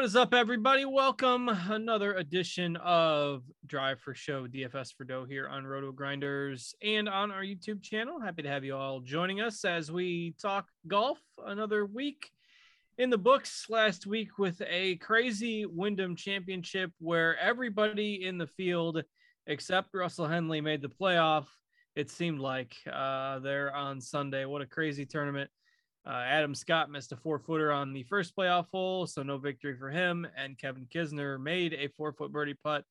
What is up, everybody? Welcome another edition of Drive for Show DFS for Dough here on Roto Grinders and on our YouTube channel. Happy to have you all joining us as we talk golf another week in the books last week with a crazy Wyndham Championship where everybody in the field except Russell Henley made the playoff. It seemed like uh, there on Sunday. What a crazy tournament! Uh, Adam Scott missed a four footer on the first playoff hole, so no victory for him. And Kevin Kisner made a four foot birdie putt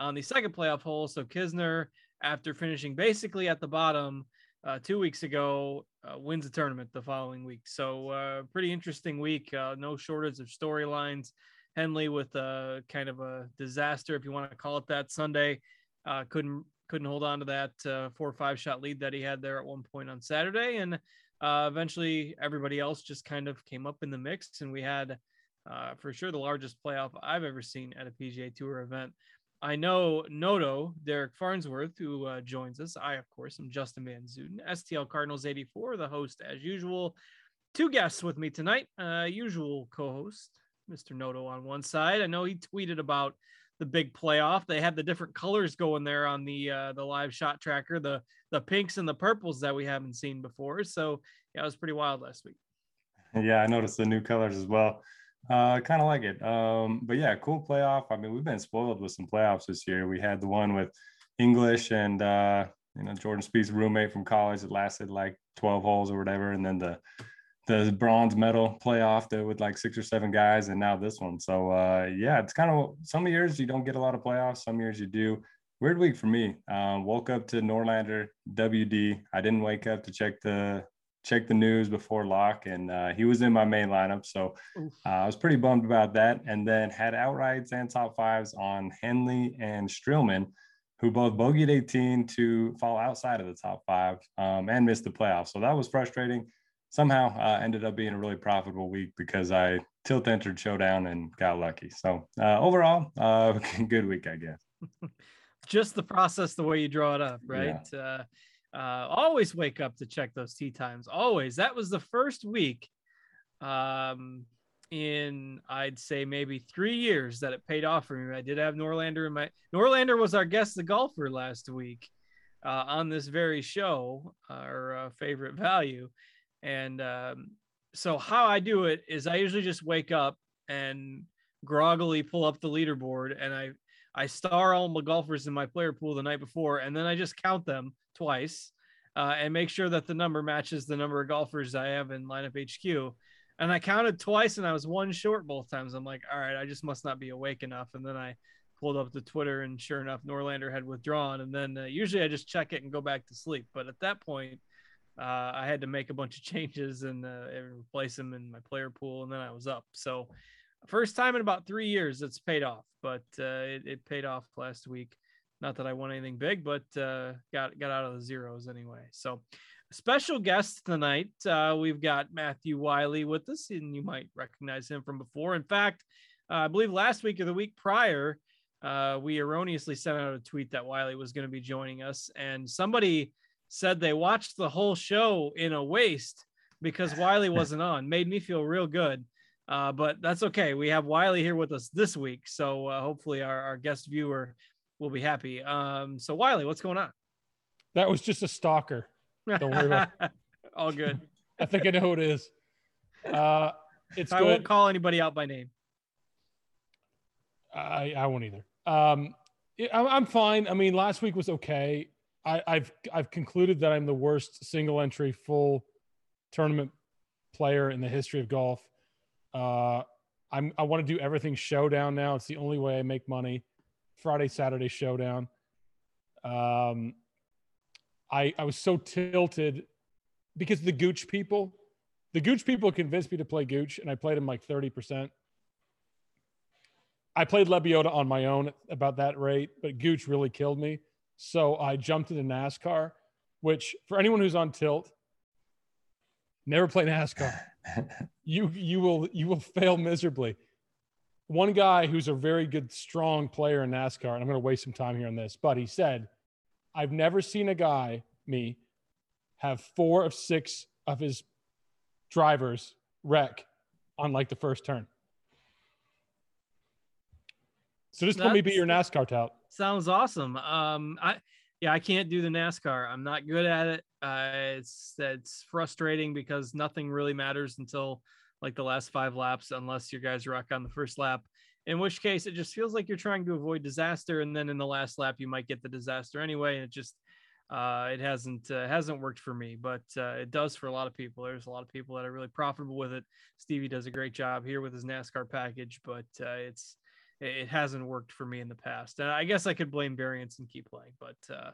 on the second playoff hole. So Kisner, after finishing basically at the bottom uh, two weeks ago, uh, wins the tournament the following week. So uh, pretty interesting week. Uh, no shortage of storylines. Henley with a kind of a disaster, if you want to call it that, Sunday. Uh, couldn't couldn't hold on to that uh, four or five shot lead that he had there at one point on Saturday, and uh, eventually everybody else just kind of came up in the mix, and we had uh, for sure the largest playoff I've ever seen at a PGA Tour event. I know Noto Derek Farnsworth, who uh, joins us. I, of course, am Justin Van Zuiden, STL Cardinals 84, the host as usual. Two guests with me tonight. Uh, usual co-host, Mr. Noto on one side. I know he tweeted about the big playoff. They had the different colors going there on the uh, the live shot tracker, the the pinks and the purples that we haven't seen before. So yeah, it was pretty wild last week. Yeah, I noticed the new colors as well. Uh, kind of like it. Um, but yeah, cool playoff. I mean, we've been spoiled with some playoffs this year. We had the one with English and uh, you know Jordan Spieth's roommate from college that lasted like 12 holes or whatever, and then the the bronze medal playoff there with like six or seven guys, and now this one. So uh, yeah, it's kind of some years you don't get a lot of playoffs, some years you do. Weird week for me. Um, woke up to Norlander WD. I didn't wake up to check the check the news before lock, and uh, he was in my main lineup. So uh, I was pretty bummed about that. And then had outrights and top fives on Henley and Streelman, who both bogeyed 18 to fall outside of the top five um, and missed the playoffs. So that was frustrating somehow uh, ended up being a really profitable week because I tilt entered showdown and got lucky. So uh, overall, uh, good week, I guess. Just the process, the way you draw it up, right? Yeah. Uh, always wake up to check those tee times. Always. That was the first week um, in, I'd say, maybe three years that it paid off for me. I did have Norlander in my. Norlander was our guest, the golfer, last week uh, on this very show, our uh, favorite value. And um, so how I do it is I usually just wake up and groggily pull up the leaderboard and I I star all my golfers in my player pool the night before and then I just count them twice uh, and make sure that the number matches the number of golfers I have in lineup HQ. And I counted twice and I was one short both times. I'm like, all right, I just must not be awake enough. And then I pulled up the Twitter and sure enough, Norlander had withdrawn. And then uh, usually I just check it and go back to sleep. But at that point, uh, I had to make a bunch of changes and, uh, and replace them in my player pool, and then I was up. So, first time in about three years, it's paid off. But uh, it, it, paid off last week. Not that I won anything big, but uh, got got out of the zeros anyway. So, special guest tonight, uh, we've got Matthew Wiley with us, and you might recognize him from before. In fact, uh, I believe last week or the week prior, we erroneously sent out a tweet that Wiley was going to be joining us, and somebody said they watched the whole show in a waste because Wiley wasn't on. Made me feel real good. Uh, but that's okay. We have Wiley here with us this week. So uh, hopefully our, our guest viewer we'll be happy. Um, so Wiley, what's going on? That was just a stalker. Don't worry about All good. I think I know who it is. Uh, it's I good. won't call anybody out by name. I, I won't either. Um, I'm, I'm fine. I mean, last week was okay. I, I've I've concluded that I'm the worst single entry full tournament player in the history of golf. Uh, I'm I want to do everything showdown now. It's the only way I make money. Friday, Saturday showdown. Um, I I was so tilted because the Gooch people, the Gooch people convinced me to play Gooch, and I played him like thirty percent. I played Lebiota on my own about that rate, but Gooch really killed me. So I jumped into NASCAR, which for anyone who's on tilt, never play NASCAR. you you will you will fail miserably. One guy who's a very good, strong player in NASCAR, and I'm going to waste some time here on this, but he said, I've never seen a guy, me, have four of six of his drivers wreck on like the first turn. So just let me be your NASCAR tout. Sounds awesome. Um, I yeah, I can't do the NASCAR. I'm not good at it. Uh, it's it's frustrating because nothing really matters until like the last five laps, unless your guys rock on the first lap. In which case, it just feels like you're trying to avoid disaster, and then in the last lap, you might get the disaster anyway. And it just uh, it hasn't uh, hasn't worked for me, but uh, it does for a lot of people. There's a lot of people that are really profitable with it. Stevie does a great job here with his NASCAR package, but uh, it's it hasn't worked for me in the past. And I guess I could blame variance and keep playing, but uh,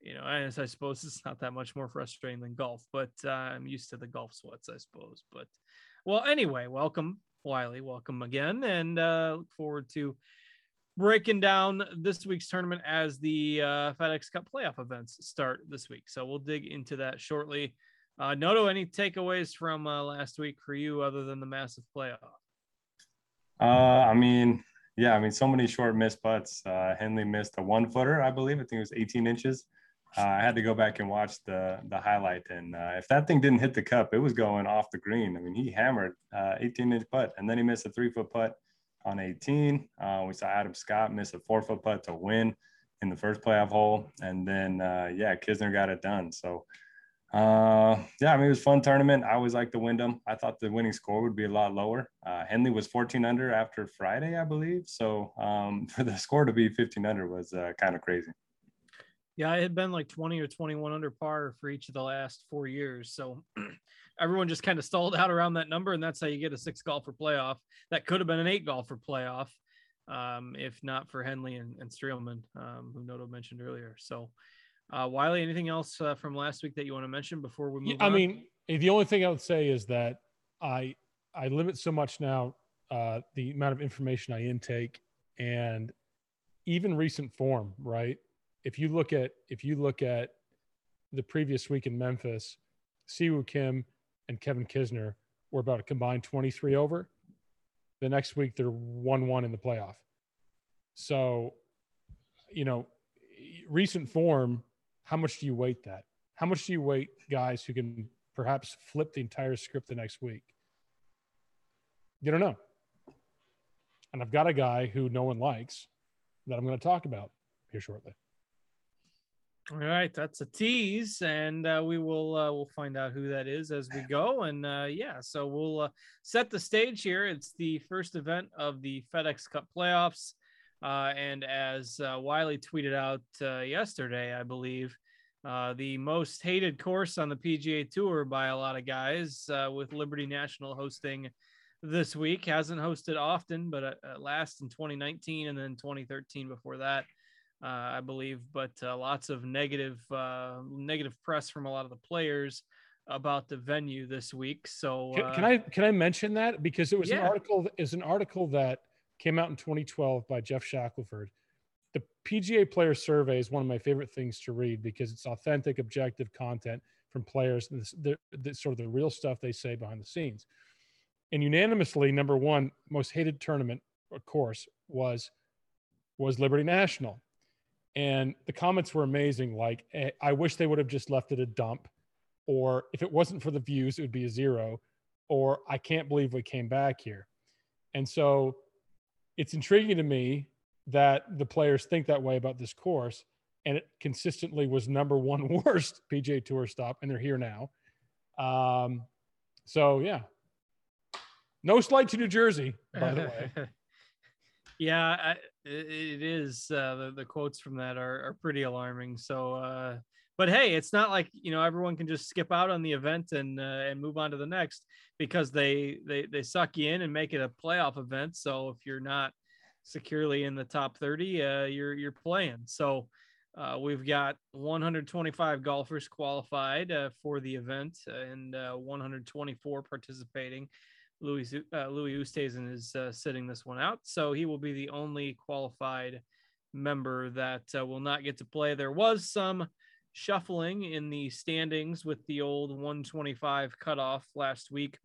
you know, I, I suppose it's not that much more frustrating than golf. But uh, I'm used to the golf sweats, I suppose. But well, anyway, welcome Wiley, welcome again, and uh, look forward to breaking down this week's tournament as the uh, FedEx Cup playoff events start this week. So we'll dig into that shortly. Uh, Noto, any takeaways from uh, last week for you other than the massive playoff? Uh, I mean, yeah, I mean, so many short missed putts. Uh, Henley missed a one footer, I believe. I think it was 18 inches. Uh, I had to go back and watch the the highlight, and uh, if that thing didn't hit the cup, it was going off the green. I mean, he hammered uh, 18 inch putt, and then he missed a three foot putt on 18. Uh, we saw Adam Scott miss a four foot putt to win in the first playoff hole, and then uh, yeah, Kisner got it done. So uh, yeah, I mean, it was fun tournament. I always liked the Wyndham. I thought the winning score would be a lot lower. Uh, Henley was 14 under after Friday, I believe. So um, for the score to be 15 under was uh, kind of crazy. Yeah, I had been like 20 or 21 under par for each of the last four years. So everyone just kind of stalled out around that number. And that's how you get a six golfer playoff. That could have been an eight golfer playoff um, if not for Henley and, and Streelman, um, who Noto mentioned earlier. So, uh, Wiley, anything else uh, from last week that you want to mention before we move Yeah, I on? mean, the only thing I would say is that I I limit so much now uh, the amount of information I intake, and even recent form. Right? If you look at if you look at the previous week in Memphis, Siwoo Kim and Kevin Kisner were about a combined 23 over. The next week they're one one in the playoff. So, you know, recent form. How much do you weight that? How much do you weight guys who can perhaps flip the entire script the next week? You don't know. And I've got a guy who no one likes that I'm going to talk about here shortly. All right, that's a tease, and uh, we will uh, we'll find out who that is as we go. And uh, yeah, so we'll uh, set the stage here. It's the first event of the FedEx Cup playoffs, uh, and as uh, Wiley tweeted out uh, yesterday, I believe, uh, the most hated course on the PGA Tour by a lot of guys, uh, with Liberty National hosting this week. Hasn't hosted often, but last in 2019 and then 2013 before that uh, I believe, but uh, lots of negative uh, negative press from a lot of the players about the venue this week. So Can, uh, can I can I mention that because it was an article is an article that came out in 2012 by Geoff Shackelford. The PGA Player Survey is one of my favorite things to read because it's authentic, objective content from players. and The, the sort of the real stuff they say behind the scenes. And unanimously, number one most hated tournament, of course, was was Liberty National. And the comments were amazing. Like, eh, I wish they would have just left it a dump, or if it wasn't for the views, it would be a zero, or I can't believe we came back here. And so it's intriguing to me that the players think that way about this course, and it consistently was number one worst PGA Tour stop, and they're here now. Um, so yeah, no slight to New Jersey, by the way. yeah, I, it is. Uh, the, the quotes from that are, are pretty alarming. So, uh, but hey, it's not like you know everyone can just skip out on the event and uh, and move on to the next because they they they suck you in and make it a playoff event. So if you're not securely in the top 30, uh, you're you're playing. So uh, we've got 125 golfers qualified uh, for the event and uh, 124 participating. Louis uh, Louis Oosthuizen is uh, sitting this one out, so he will be the only qualified member that uh, will not get to play. There was some shuffling in the standings with the old 125 cutoff last week.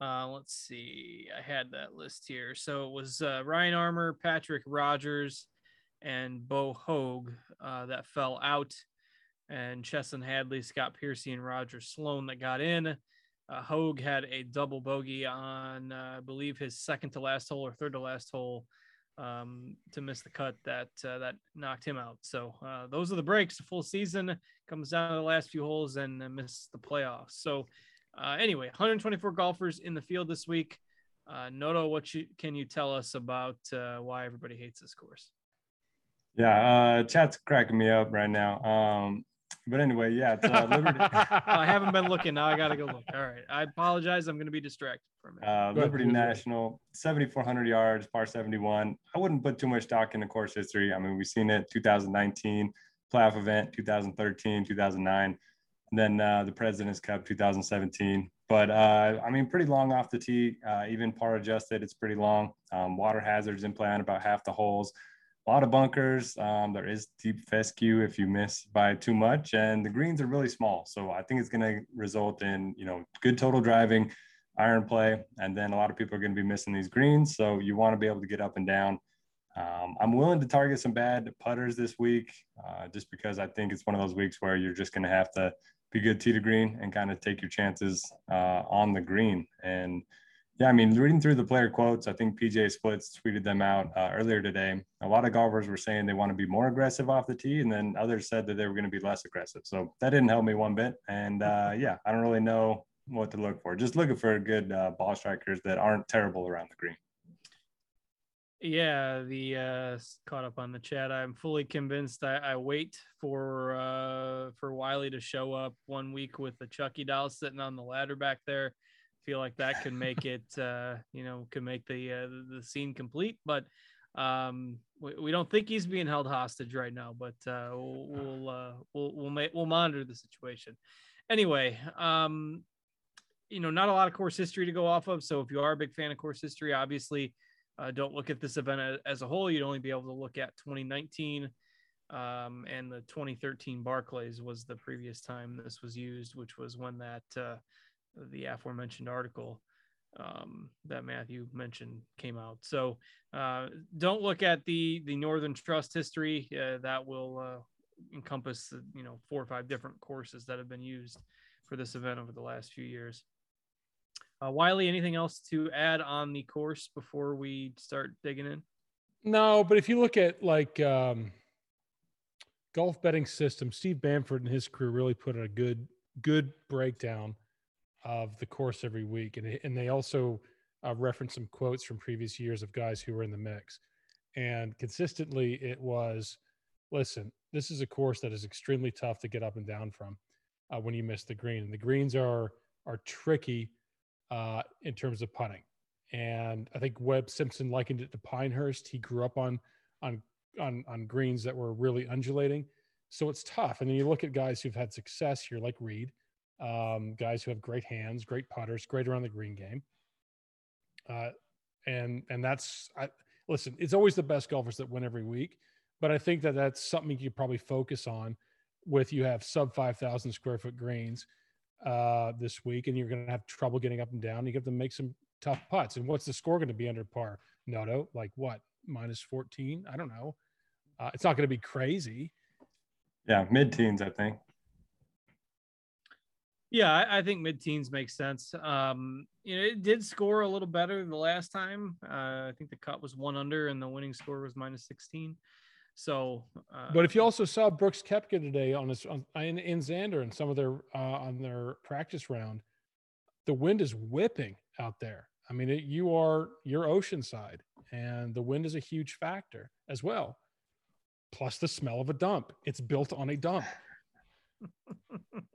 Uh, let's see. I had that list here. So it was uh, Ryan Armour, Patrick Rodgers, and Bo Hoag uh, that fell out, and Chesson Hadley, Scott Piercy, and Roger Sloan that got in. Uh, Hoag had a double bogey on, uh, I believe, his second to last hole or third to last hole um, to miss the cut that uh, that knocked him out. So uh, those are the breaks. The full season comes down to the last few holes and uh, miss the playoffs. So uh, anyway, 124 golfers in the field this week. Uh, Noto, what you, can you tell us about uh, why everybody hates this course? Yeah, chat's cracking me up right now. Um, but anyway, yeah, it's uh, Liberty. I haven't been looking. Now I got to go look. All right. I apologize. I'm going to be distracted for a minute. Uh, Liberty National, 7,400 yards, par 71. I wouldn't put too much stock in the course history. I mean, we've seen it 2019 playoff event, 2013, 2009, and then uh, the President's Cup 2017. But uh, I mean, pretty long off the tee, uh, even par adjusted, it's pretty long. Um, water hazards in play on about half the holes a lot of bunkers. Um, there is deep fescue if you miss by too much, and the greens are really small. So I think it's going to result in you know good total driving, iron play, and then a lot of people are going to be missing these greens. So you want to be able to get up and down. Um, I'm willing to target some bad putters this week, uh, just because I think it's one of those weeks where you're just going to have to be good tee to green and kind of take your chances uh, on the green and yeah, I mean, reading through the player quotes, I think PJ Splits tweeted them out uh, earlier today. A lot of golfers were saying they want to be more aggressive off the tee, and then others said that they were going to be less aggressive. So that didn't help me one bit. And uh, yeah, I don't really know what to look for. Just looking for good uh, ball strikers that aren't terrible around the green. Yeah, the uh, caught up on the chat. I'm fully convinced. I, I wait for uh, for Wiley to show up one week with the Chucky doll sitting on the ladder back there feel like that could make it, uh, you know, could make the uh, the scene complete. But um, we, we don't think he's being held hostage right now. But uh, we'll we'll uh, we'll we'll, ma- we'll monitor the situation. Anyway, um, you know, not a lot of course history to go off of. So if you are a big fan of course history, obviously, uh, don't look at this event as a whole. You'd only be able to look at 2019 um, and the 2013 Barclays was the previous time this was used, which was when that uh, the aforementioned article um, that Matthew mentioned came out. So uh, don't look at the the Northern Trust history. Uh, that will uh, encompass you know four or five different courses that have been used for this event over the last few years. Uh, Wiley, anything else to add on the course before we start digging in? No, but if you look at like um, golf betting system, Steve Bamford and his crew really put in a good good breakdown of the course every week, and and they also uh, reference some quotes from previous years of guys who were in the mix, and consistently it was, listen, this is a course that is extremely tough to get up and down from uh, when you miss the green, and the greens are are tricky uh, in terms of putting, and I think Webb Simpson likened it to Pinehurst. He grew up on on on on greens that were really undulating, so it's tough. And then you look at guys who've had success here, like Reed um, guys who have great hands, great putters, great around the green game. Uh, and and that's I, listen. It's always the best golfers that win every week, but I think that that's something you probably focus on. With you have sub five thousand square foot greens uh, this week, and you're going to have trouble getting up and down. You have to make some tough putts. And what's the score going to be under par? Noto, like what minus fourteen? I don't know. Uh, it's not going to be crazy. Yeah, mid teens, I think. Yeah, I, I think mid-teens makes sense. Um, you know, it did score a little better the last time. Uh, I think the cut was one under, and the winning score was minus sixteen. So, uh, But if you also saw Brooks Koepka today on his on, in, in Xander and some of their uh, on their practice round, the wind is whipping out there. I mean, it, you are you're oceanside, and the wind is a huge factor as well. Plus the smell of a dump. It's built on a dump.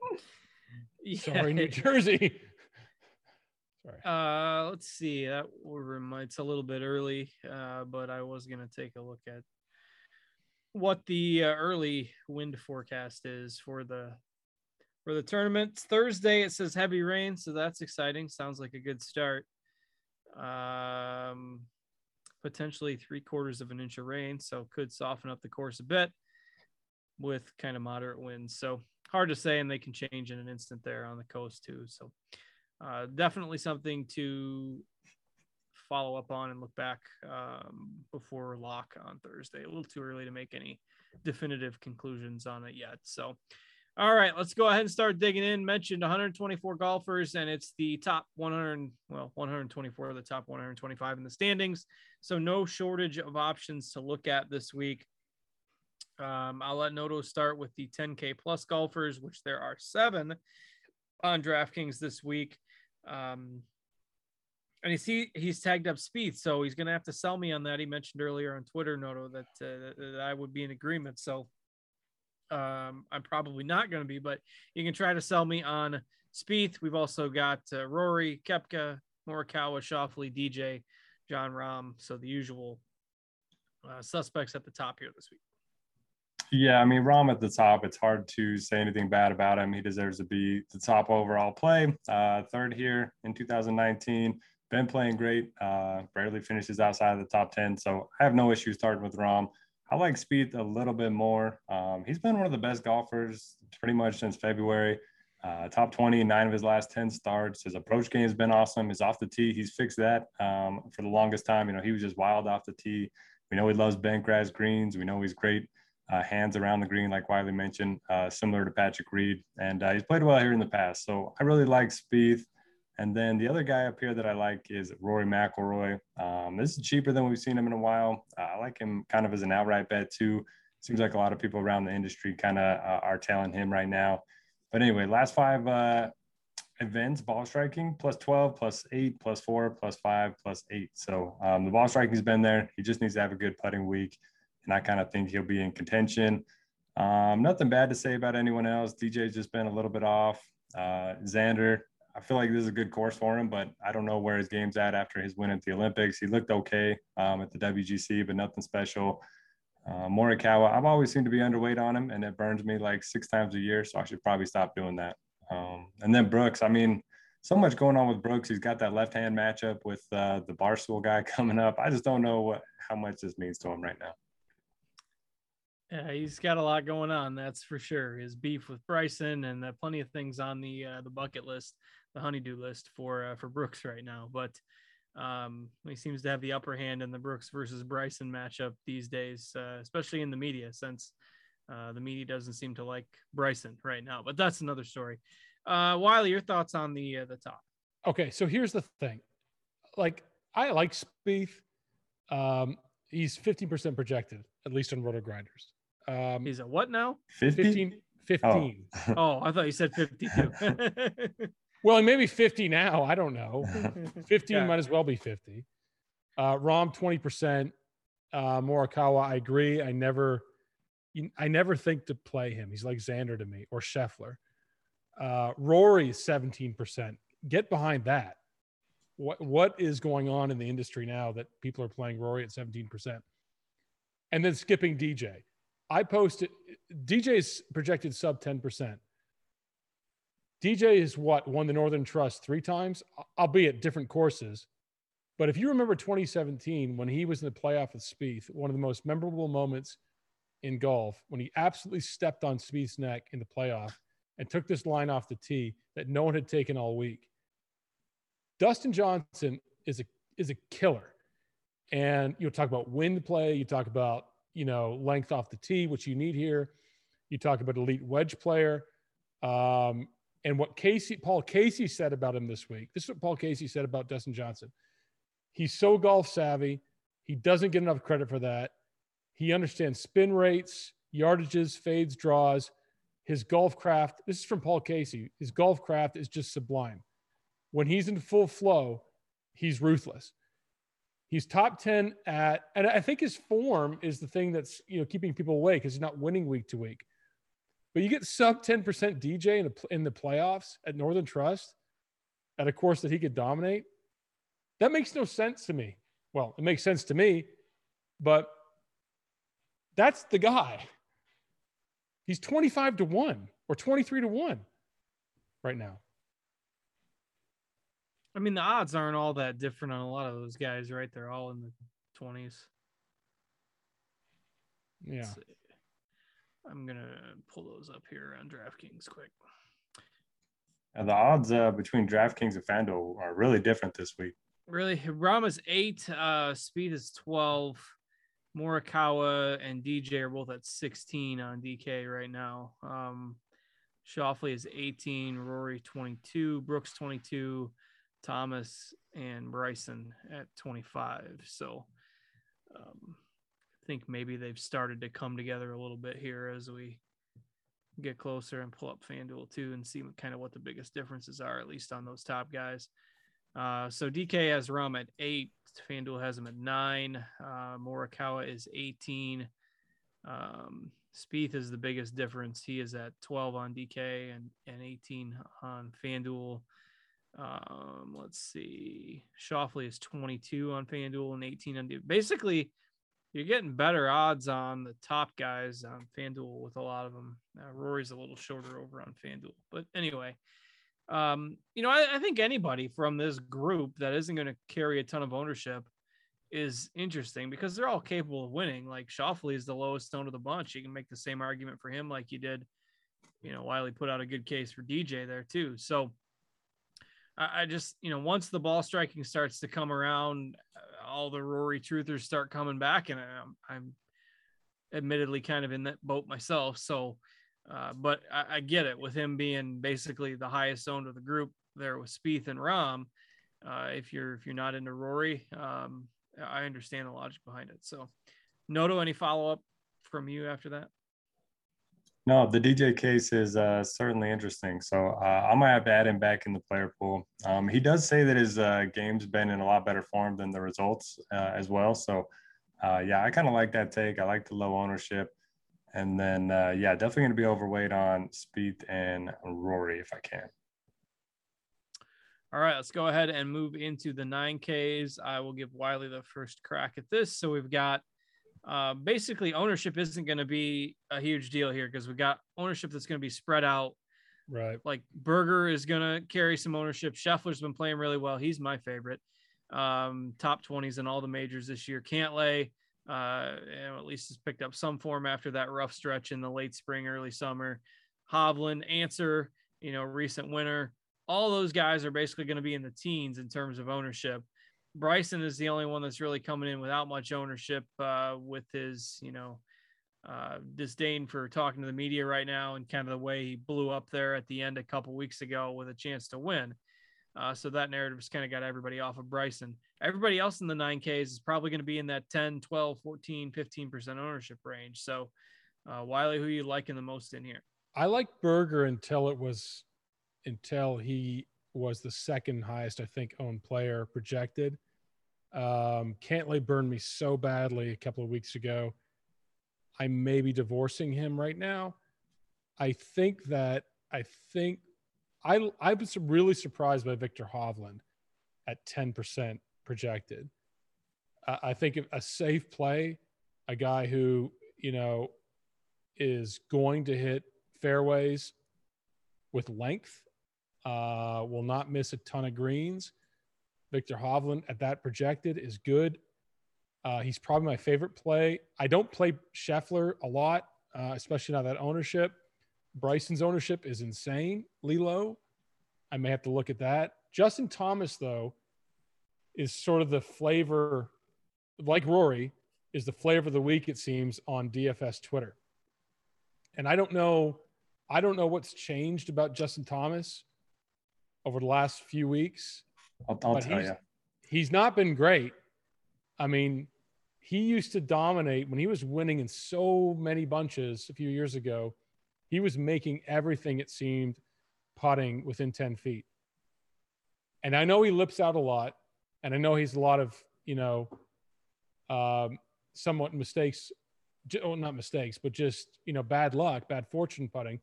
Sorry, New Jersey. Sorry. Uh, let's see. That will remind. It's a little bit early, uh, but I was gonna take a look at what the uh, early wind forecast is for the for the tournament. Thursday it says heavy rain, so that's exciting. Sounds like a good start. Um, potentially three quarters of an inch of rain, so could soften up the course a bit with kind of moderate winds. So hard to say, and they can change in an instant there on the coast too. So uh, definitely something to follow up on and look back um, before lock on Thursday. A little too early to make any definitive conclusions on it yet. So, all right, let's go ahead and start digging in. Mentioned 124 golfers, and it's the top 100, well, 124 of the top 125 in the standings. So, no shortage of options to look at this week. Um, I'll let Noto start with the 10K plus golfers, which there are seven on DraftKings this week. Um, and see, he's tagged up Spieth, so he's going to have to sell me on that. He mentioned earlier on Twitter, Noto, that, uh, that I would be in agreement. So um, I'm probably not going to be, but you can try to sell me on Spieth. We've also got uh, Rory, Koepka, Morikawa, Schauffele, DJ, Jon Rahm. So the usual uh, suspects at the top here this week. Yeah, I mean, Rahm at the top, it's hard to say anything bad about him. He deserves to be the top overall play. Uh, third here in 2019. Been playing great. Uh, barely finishes outside of the top 10. So I have no issue starting with Rahm. I like Spieth a little bit more. Um, he's been one of the best golfers pretty much since February. Uh, top 20, nine of his last 10 starts. His approach game has been awesome. His off the tee, he's fixed that um, for the longest time. You know, he was just wild off the tee. We know he loves bent grass greens. We know he's great uh, hands around the green, like Wiley mentioned, uh, similar to Patrick Reed. And uh, he's played well here in the past. So I really like Spieth. And then the other guy up here that I like is Rory McIlroy. Um, this is cheaper than we've seen him in a while. Uh, I like him kind of as an outright bet too. Seems like a lot of people around the industry kind of uh, are tailing him right now. But anyway, last five uh, events, ball striking plus 12, plus eight, plus four, plus five, plus eight. So um, the ball striking's been there. He just needs to have a good putting week. And I kind of think he'll be in contention. Um, nothing bad to say about anyone else. DJ's just been a little bit off. Uh, Xander, I feel like this is a good course for him, but I don't know where his game's at after his win at the Olympics. He looked okay um, at the WGC, but nothing special. Uh, Morikawa, I've always seemed to be underweight on him, and it burns me like six times a year, so I should probably stop doing that. Um, and then Brooks, I mean, so much going on with Brooks. He's got that left-hand matchup with uh, the Barstool guy coming up. I just don't know what how much this means to him right now. Yeah, he's got a lot going on. That's for sure. His beef with Bryson and uh, plenty of things on the uh, the bucket list, the honeydew list for uh, for Brooks right now. But um, he seems to have the upper hand in the Brooks versus Bryson matchup these days, uh, especially in the media, since uh, the media doesn't seem to like Bryson right now. But that's another story. Uh, Wiley, your thoughts on the the top? Okay, so here's the thing. Like I like Spieth. Um, he's 15% projected, at least on Roto Grinders. Um, He's a what now? 50? 15, 15. Oh. Oh, I thought you said 52. Well, maybe 50 now. I don't know. 15 Yeah. might as well be 50. Uh, Rahm 20%. Uh, Morikawa, I agree. I never, I never think to play him. He's like Xander to me or Scheffler. Uh, Rory is 17%. Get behind that. What what is going on in the industry now that people are playing Rory at 17%? And then skipping DJ. I posted DJ's projected sub 10%. DJ is what won the Northern Trust three times, albeit different courses. But if you remember 2017, when he was in the playoff with Spieth, one of the most memorable moments in golf, when he absolutely stepped on Spieth's neck in the playoff and took this line off the tee that no one had taken all week. Dustin Johnson is a is a killer, and you talk about wind play, you talk about you know length off the tee, which you need here. You talk about elite wedge player. Um, And what Casey, Paul Casey said about him this week. This is what Paul Casey said about Dustin Johnson. He's so golf savvy. He doesn't get enough credit for that. He understands spin rates, yardages, fades, draws. His golf craft, this is from Paul Casey. His golf craft is just sublime. When he's in full flow, he's ruthless. He's top 10 at, and I think his form is the thing that's, you know, keeping people away because he's not winning week to week. But you get sub 10% DJ in the, in the playoffs at Northern Trust at a course that he could dominate. That makes no sense to me. Well, it makes sense to me, but that's the guy. He's 25 to 1 or 23 to 1 right now. I mean, the odds aren't all that different on a lot of those guys, right? They're all in the 20s. Yeah. I'm going to pull those up here on DraftKings quick. And the odds uh, between DraftKings and FanDuel are really different this week. Really, Rahm's eight, uh, Spieth is 12. Morikawa and DJ are both at 16 on DK right now. Um, Schauffele is 18, Rory 22, Brooks 22, Thomas and Bryson at 25. So um, I think maybe they've started to come together a little bit here as we get closer and pull up FanDuel too and see what, kind of what the biggest differences are, at least on those top guys. Uh, so DK has Rahm at eight. FanDuel has him at nine. Uh, Morikawa is 18. Um, Spieth is the biggest difference. He is at 12 on DK and, and 18 on FanDuel. Um, let's see. Schauffele is 22 on FanDuel and 18 on basically you're getting better odds on the top guys on FanDuel with a lot of them. Uh, Rory's a little shorter over on FanDuel. But anyway, um, you know, I, I think anybody from this group that isn't going to carry a ton of ownership is interesting because they're all capable of winning. Like Schauffele is the lowest stone of the bunch. You can make the same argument for him like you did. You know, Wiley put out a good case for DJ there too. So I, just, you know, once the ball striking starts to come around, uh, all the Rory truthers start coming back, and I'm, I'm admittedly kind of in that boat myself. So uh, but I, I, get it with him being basically the highest owned of the group there with Spieth and Rahm. Uh, if you're if you're not into Rory, um, I understand the logic behind it. So, Noto, any follow up from you after that? No, the DJ case is uh, certainly interesting. So uh, I might have to add him back in the player pool. Um, he does say that his uh, game's been in a lot better form than the results uh, as well. So uh, yeah, I kind of like that take. I like the low ownership. And then, uh, yeah, definitely going to be overweight on Spieth and Rory if I can. All right, let's go ahead and move into the 9Ks. I will give Wiley the first crack at this. So we've got uh, basically ownership isn't going to be a huge deal here because we've got ownership that's going to be spread out. Right. Like Berger is going to carry some ownership. Scheffler's been playing really well. He's my favorite. Um, top 20s in all the majors this year. Cantlay uh, you know, at least has picked up some form after that rough stretch in the late spring, early summer. Hovland, Ancer, you know, recent winner. All those guys are basically going to be in the teens in terms of ownership. Bryson is the only one that's really coming in without much ownership uh, with his, you know, uh, disdain for talking to the media right now and kind of the way he blew up there at the end a couple weeks ago with a chance to win. Uh, so that narrative has kind of got everybody off of Bryson. Everybody else in the 9Ks is probably going to be in that 10, 12, 14, 15% ownership range. So, uh, Wiley, who are you liking the most in here? I like Berger until it was, until he was the second highest, I think, owned player projected. Um, Cantlay burned me so badly a couple of weeks ago. I may be divorcing him right now. I think that, I think I I was really surprised by Viktor Hovland at 10% projected. Uh, I think a safe play, a guy who, you know, is going to hit fairways with length, uh, will not miss a ton of greens. Viktor Hovland at that projected is good. Uh, he's probably my favorite play. I don't play Scheffler a lot, uh, especially now that ownership. Bryson's ownership is insane. Lilo, I may have to look at that. Justin Thomas, though, is sort of the flavor, like Rory, is the flavor of the week, it seems, on DFS Twitter. And I don't know. I don't know what's changed about Justin Thomas over the last few weeks. I'll, I'll but tell he's, you. he's not been great. I mean, he used to dominate when he was winning in so many bunches a few years ago. He was making everything it seemed putting within 10 feet. And I know he lips out a lot, and I know he's a lot of, you know, um, somewhat mistakes, oh, not mistakes, but just, you know, bad luck, bad fortune putting.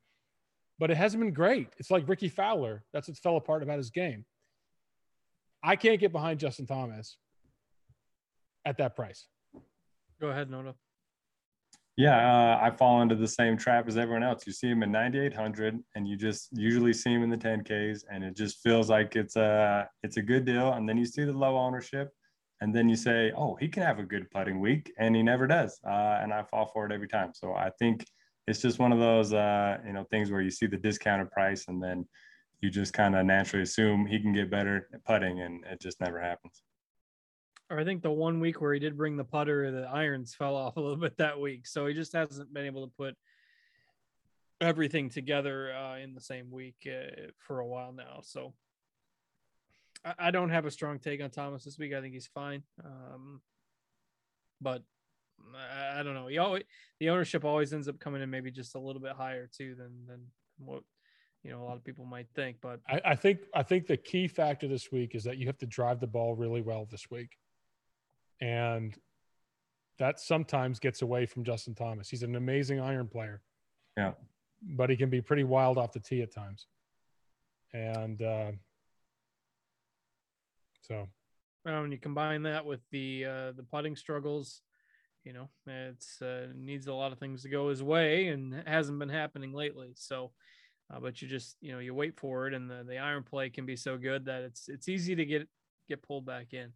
But it hasn't been great. It's like Rickie Fowler. That's what fell apart about his game. I can't get behind Justin Thomas at that price. Go ahead, Noto. Yeah, uh, I fall into the same trap as everyone else. You see him in 9,800, and you just usually see him in the 10Ks, and it just feels like it's a it's a good deal. And then you see the low ownership, and then you say, "Oh, he can have a good putting week," and he never does. Uh, and I fall for it every time. So I think it's just one of those uh, you know things where you see the discounted price, and then you just kind of naturally assume he can get better at putting, and it just never happens I think the one week where he did bring the putter, the irons fell off a little bit that week. So he just hasn't been able to put everything together uh, in the same week uh, for a while now. So I, I, don't have a strong take on Thomas this week. I think he's fine. Um, but I, I, don't know. He always, the ownership always ends up coming in maybe just a little bit higher too than than what you know a lot of people might think. But I, I think I think the key factor this week is that you have to drive the ball really well this week and that sometimes gets away from Justin Thomas. He's an amazing iron player. Yeah. But he can be pretty wild off the tee at times. And uh, so well, when you combine that with the uh, the putting struggles, you know, it's uh, needs a lot of things to go his way, and hasn't been happening lately. So, uh, but you just you know you wait for it, and the, the iron play can be so good that it's it's easy to get get pulled back in.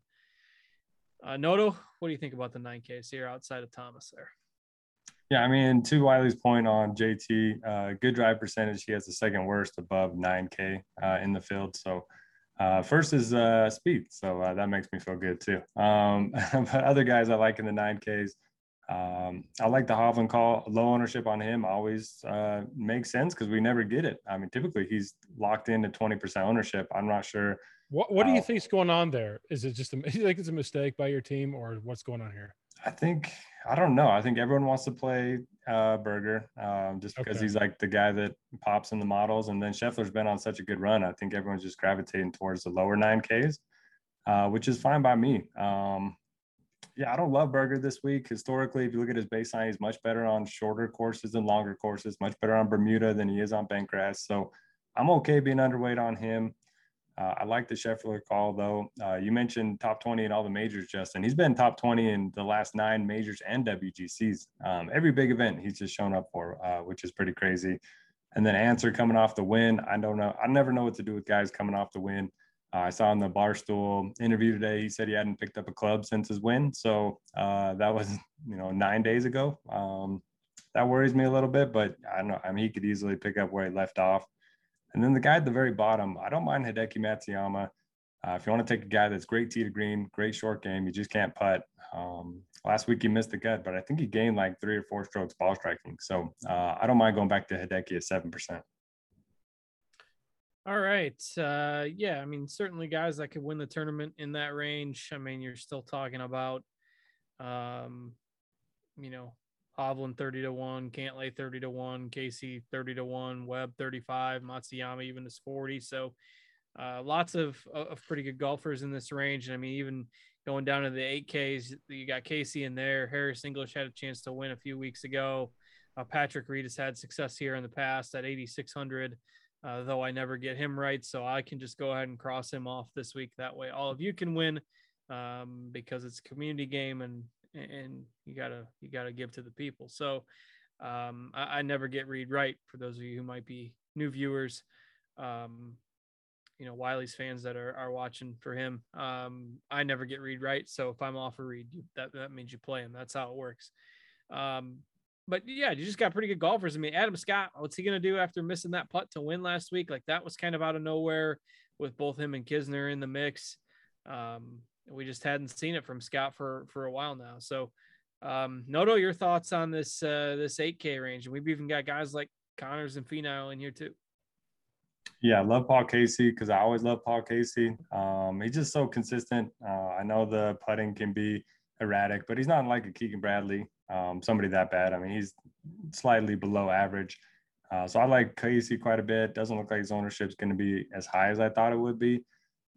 Uh, Noto, what do you think about the 9Ks here outside of Thomas there? Yeah, I mean, to Wiley's point on JT, uh, good drive percentage. He has the second worst above 9K uh, in the field. So, uh, first is uh, Spieth. So uh, that makes me feel good too. Um, but other guys I like in the 9Ks, um, I like the Hovland call. Low ownership on him always uh, makes sense because we never get it. I mean, typically he's locked into 20% ownership. I'm not sure what What do you think's going on there? Is it just a, you think it's a mistake by your team, or what's going on here? I think I don't know. I think everyone wants to play uh, Berger um, just because Okay. he's like the guy that pops in the models, and then Scheffler's been on such a good run. I think everyone's just gravitating towards the lower nine Ks, uh, which is fine by me. Um, yeah, I don't love Berger this week. Historically, if you look at his baseline, he's much better on shorter courses than longer courses. Much better on Bermuda than he is on bent grass. So I'm okay being underweight on him. Uh, I like the Scheffler call though. Uh, you mentioned top 20 in all the majors, Justin. He's been top 20 in the last nine majors and WGCs. Um, every big event he's just shown up for, uh, which is pretty crazy. And then Ancer coming off the win. I don't know. I never know what to do with guys coming off the win. Uh, I saw in the Barstool interview today, he said he hadn't picked up a club since his win. So uh, that was, you know, nine days ago. Um, that worries me a little bit, but I don't know. I mean, he could easily pick up where he left off. And then the guy at the very bottom, I don't mind Hideki Matsuyama. Uh, if you want to take a guy that's great tee to green, great short game, you just can't putt. Um, last week he missed the cut, but I think he gained like three or four strokes ball striking. So uh, I don't mind going back to Hideki at seven percent. All right. Uh, yeah, I mean, certainly guys that could win the tournament in that range. I mean, you're still talking about, um, you know, Hovland 30 to 1, Cantlay 30 to 1, Casey 30 to 1, Webb 35, Matsuyama even is 40. So uh, lots of, of pretty good golfers in this range. And I mean, even going down to the 8Ks, you got Casey in there. Harris English had a chance to win a few weeks ago. Uh, Patrick Reed has had success here in the past at 8,600, uh, though I never get him right. So I can just go ahead and cross him off this week. That way, all of you can win um, because it's a community game and and you gotta you gotta give to the people. So um, I, I, never get Reed right. For those of you who might be new viewers, um, you know Wiley's fans that are are watching for him, um, I never get Reed right. So if I'm off a Reed, that that means you play him. That's how it works. Um, but yeah, you just got pretty good golfers. I mean, Adam Scott, what's he gonna do after missing that putt to win last week? Like that was kind of out of nowhere with both him and Kisner in the mix. Um, we just hadn't seen it from Scott for for a while now. So, um, Noto, your thoughts on this uh, this 8K range? And we've even got guys like Conners and Finau in here too. Yeah, I love Paul Casey because I always love Paul Casey. Um, he's just so consistent. Uh, I know the putting can be erratic, but he's not like a Keegan Bradley, um, somebody that bad. I mean, he's slightly below average. Uh, so I like Casey quite a bit. Doesn't look like his ownership is going to be as high as I thought it would be.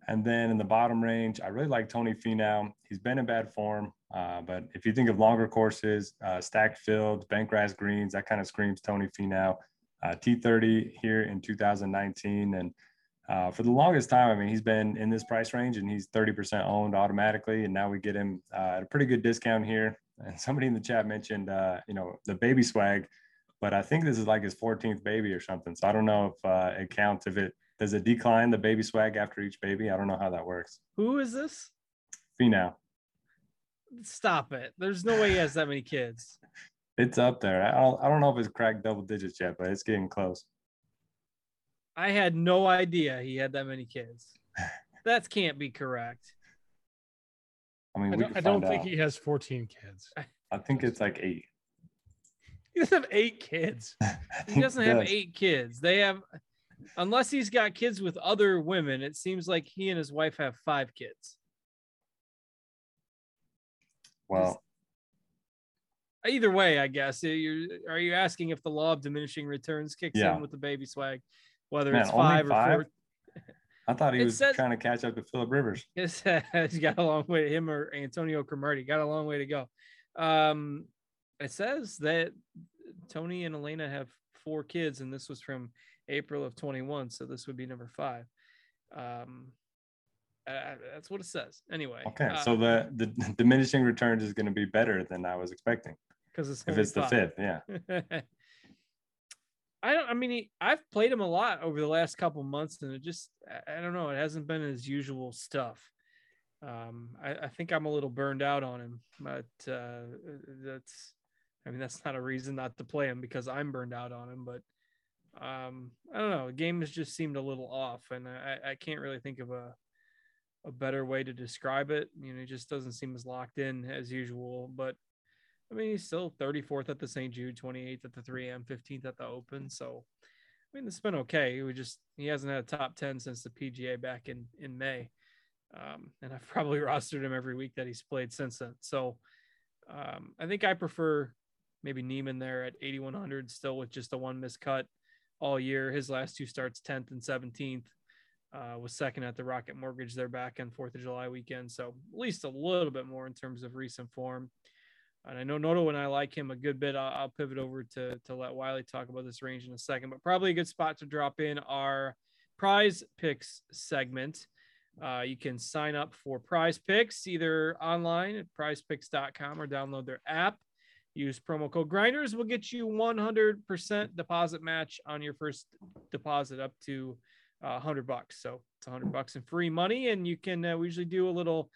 And then in the bottom range, I really like Tony Finau. He's been in bad form, uh, but if you think of longer courses, uh, stacked fields, bent grass greens, that kind of screams Tony Finau. Uh, T30 here in 2019, and uh, for the longest time, I mean, he's been in this price range, and he's 30% owned automatically, and now we get him uh, at a pretty good discount here. And somebody in the chat mentioned, uh, you know, the baby swag, but I think this is like his 14th baby or something. So I don't know if uh, it counts if it does it decline the baby swag after each baby? I don't know how that works. Who is this? Finau. Stop it. There's no way he has that many kids. it's up there. I don't, I don't know if it's cracked double digits yet, but it's getting close. I had no idea he had that many kids. that can't be correct. I mean, I don't, I don't think he has 14 kids. I think it's like eight. He doesn't have eight kids. he doesn't have eight kids. They have unless he's got kids with other women, it seems like he and his wife have five kids. Well, either way, I guess you're. Are you asking if the law of diminishing returns kicks yeah. in with the baby swag, whether Man, it's five or five? four? I thought he was says, trying to catch up to Philip Rivers. Yes, He's got a long way. Him or Antonio Cromartie got a long way to go. Um, it says that Tony and Alayna have four kids, and this was from April of 21. So this would be number five. Um, uh, that's what it says. Anyway. Okay. Uh, so the, the diminishing returns is going to be better than I was expecting. Because it's if it's five. the fifth, yeah. I don't. I mean, he, I've played him a lot over the last couple months, and it just, I don't know, it hasn't been his usual stuff. Um, I, I think I'm a little burned out on him, but uh, that's, I mean, that's not a reason not to play him because I'm burned out on him. But um, I don't know. The game has just seemed a little off, and I, I can't really think of a a better way to describe it. You know, he just doesn't seem as locked in as usual. But I mean, he's still 34th at the St. Jude, 28th at the 3M, 15th at the Open. So I mean, it's been okay. He just he hasn't had a top 10 since the PGA back in in May. Um, and I've probably rostered him every week that he's played since then. So um, I think I prefer maybe Niemann there at 8100 still with just a one missed cut all year. His last two starts, 10th and 17th, uh, was second at the Rocket Mortgage there back in 4th of July weekend. So at least a little bit more in terms of recent form. And I know Noto and I like him a good bit. I'll, I'll pivot over to, to let Wiley talk about this range in a second, but probably a good spot to drop in our prize picks segment. Uh, you can sign up for prize picks either online at prizepicks.com or download their app. Use promo code grinders. We'll get you 100% deposit match on your first deposit up to uh, 100 bucks. So it's 100 bucks in free money. And you can, uh, we usually do a little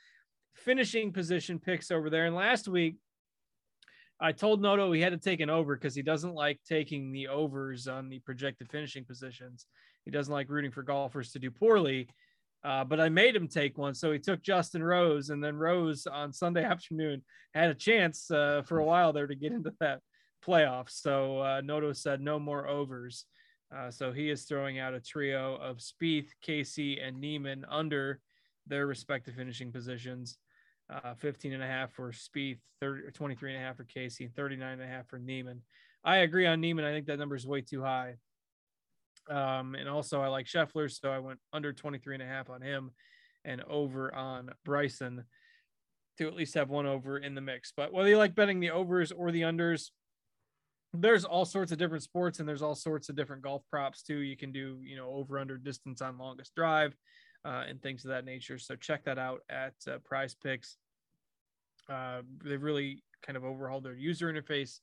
finishing position picks over there. And last week, I told Noto he had to take an over because he doesn't like taking the overs on the projected finishing positions. He doesn't like rooting for golfers to do poorly. Uh, but I made him take one. So he took Justin Rose, and then Rose on Sunday afternoon had a chance uh, for a while there to get into that playoff. So uh, Noto said no more overs. Uh, so he is throwing out a trio of Spieth, Casey, and Niemann under their respective finishing positions. Uh, 15 and a half for Spieth, 30, 23 and a half for Casey, 39 and a half for Niemann. I agree on Niemann. I think that number is way too high. Um, and also I like Scheffler, so I went under 23 and a half on him and over on Bryson to at least have one over in the mix. But whether you like betting the overs or the unders, there's all sorts of different sports and there's all sorts of different golf props too. You can do, you know, over under distance on longest drive uh, and things of that nature. So check that out at uh, Prize Picks. Uh, they've really kind of overhauled their user interface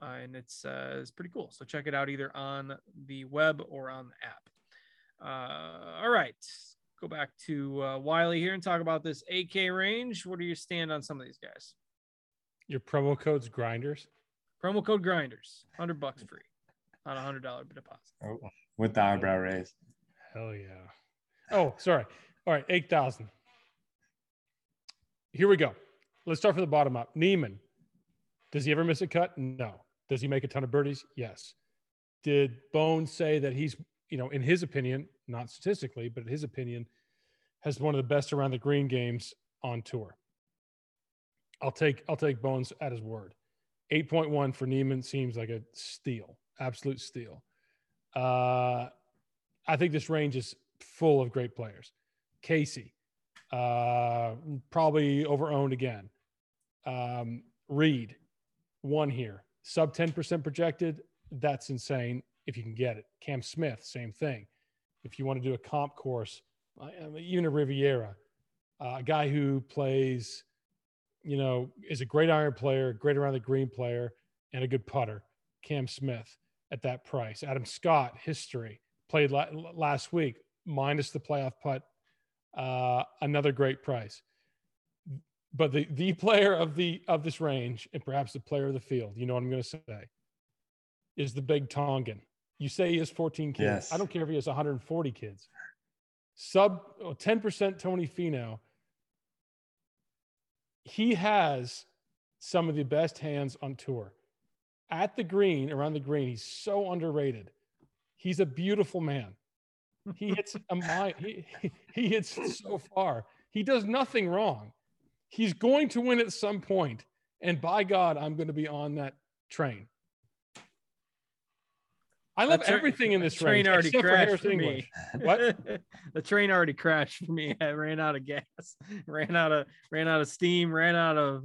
uh, and it's uh, it's pretty cool. So check it out either on the web or on the app. Uh, all right, go back to uh, Wiley here and talk about this 8K range. What do you stand on some of these guys? Your promo code's grinders. Promo code grinders, hundred bucks free on a hundred dollar deposit. Oh, with the eyebrow raise. Hell yeah. Oh, sorry. All right, eight thousand. Here we go. Let's start from the bottom up. Niemann, Does he ever miss a cut? No. Does he make a ton of birdies? Yes. did Bones say that he's, you know, in his opinion, not statistically, but in his opinion, has one of the best around the green games on tour? I'll take I'll take Bones at his word. 8.1 for Niemann seems like a steal, absolute steal. Uh, I think this range is full of great players. Casey, uh, probably overowned again. Um, Reed, one here, sub 10% projected. That's insane if you can get it. Cam Smith, same thing. If you want to do a comp course, even a Riviera, uh, a guy who plays, you know, is a great iron player, great around the green player, and a good putter. Cam Smith at that price. Adam Scott, history, played la- last week, minus the playoff putt. Uh, another great price. But the the player of the of this range, and perhaps the player of the field, you know what I'm going to say, is the big Tongan. You say he has 14 kids. Yes. I don't care if he has 140 kids. Sub uh, 10% Tony Finau. He has some of the best hands on tour. At the green, around the green, he's so underrated. He's a beautiful man. He hits a mile, he, he hits so far. He does nothing wrong. He's going to win at some point, and by God, I'm going to be on that train. I love tra- everything in this train range, already except for crashed for me. What? the train already crashed for me. I ran out of gas, ran out of ran out of steam, ran out of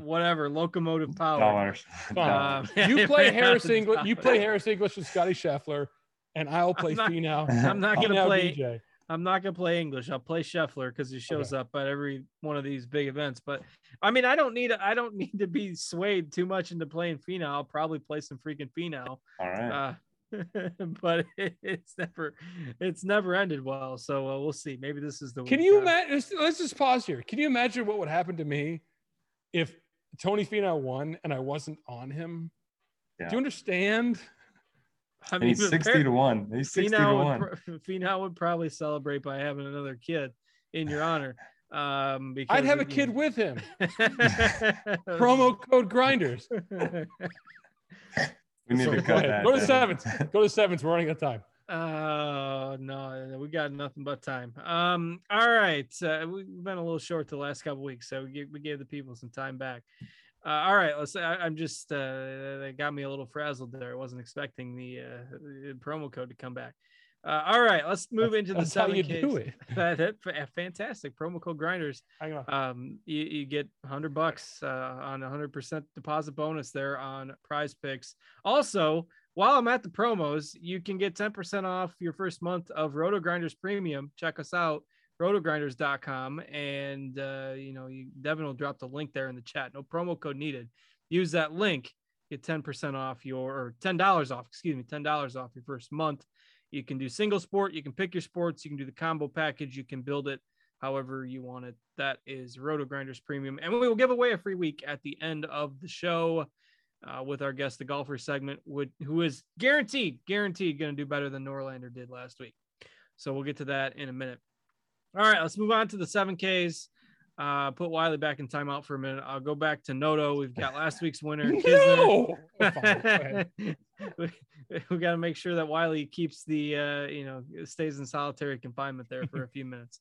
whatever locomotive power. Dollars. Um, You play Harris of English. You play Harris English with Scotty Scheffler, and I'll play not- Finau. I'm not gonna play. DJ. I'm not gonna play English. I'll play Scheffler because he shows up at every one of these big events. But I mean, I don't need I don't need to be swayed too much into playing Finau. I'll probably play some freaking Finau. All right. Uh, but it's never it's never ended well. So uh, we'll see. Maybe this is the Can you imagine? Let's, let's just pause here. Can you imagine what would happen to me if Tony Finau won and I wasn't on him? Yeah. Do you understand? I And he's 60 to 1. He's 60 to 1. would, Finau would probably celebrate by having another kid in your honor. Um, because I'd have a it- kid with him. Promo Promo code grinders. We need So to go cut that. Go to then. sevens. Go to sevens. We're running out of time. Oh no, we got nothing but time. Um, all right, uh, we've been a little short the last couple weeks, so we gave, we gave the people some time back. Uh, all right, let's. I, I'm just uh, that got me a little frazzled there. I wasn't expecting the, uh, the promo code to come back. Uh, all right, let's move into the That's how seven you Ks. do it. That, that- fa- fantastic promo code grinders. Um, you, you get 100 bucks uh, on 100% deposit bonus there on Prize Picks. Also, while I'm at the promos, you can get 10% off your first month of Roto Grinders Premium. Check us out, rotogrinders.com, and uh, you know, you Devin will drop the link there in the chat. No promo code needed. Use that link, get 10% off your or $10 off, excuse me, $10 off your first month. You can do single sport, you can pick your sports, you can do the combo package, you can build it however you want it. That is Roto Grinders Premium. And we will give away a free week at the end of the show uh, with our guest, the golfer segment, would, who is guaranteed, guaranteed going to do better than Norlander did last week. So we'll get to that in a minute. All right, let's move on to the 7Ks. Uh, put Wiley back in timeout for a minute. I'll go back to Noto. We've got last week's winner. No. We, we got to make sure that Wiley keeps the uh, you know stays in solitary confinement there for a few minutes.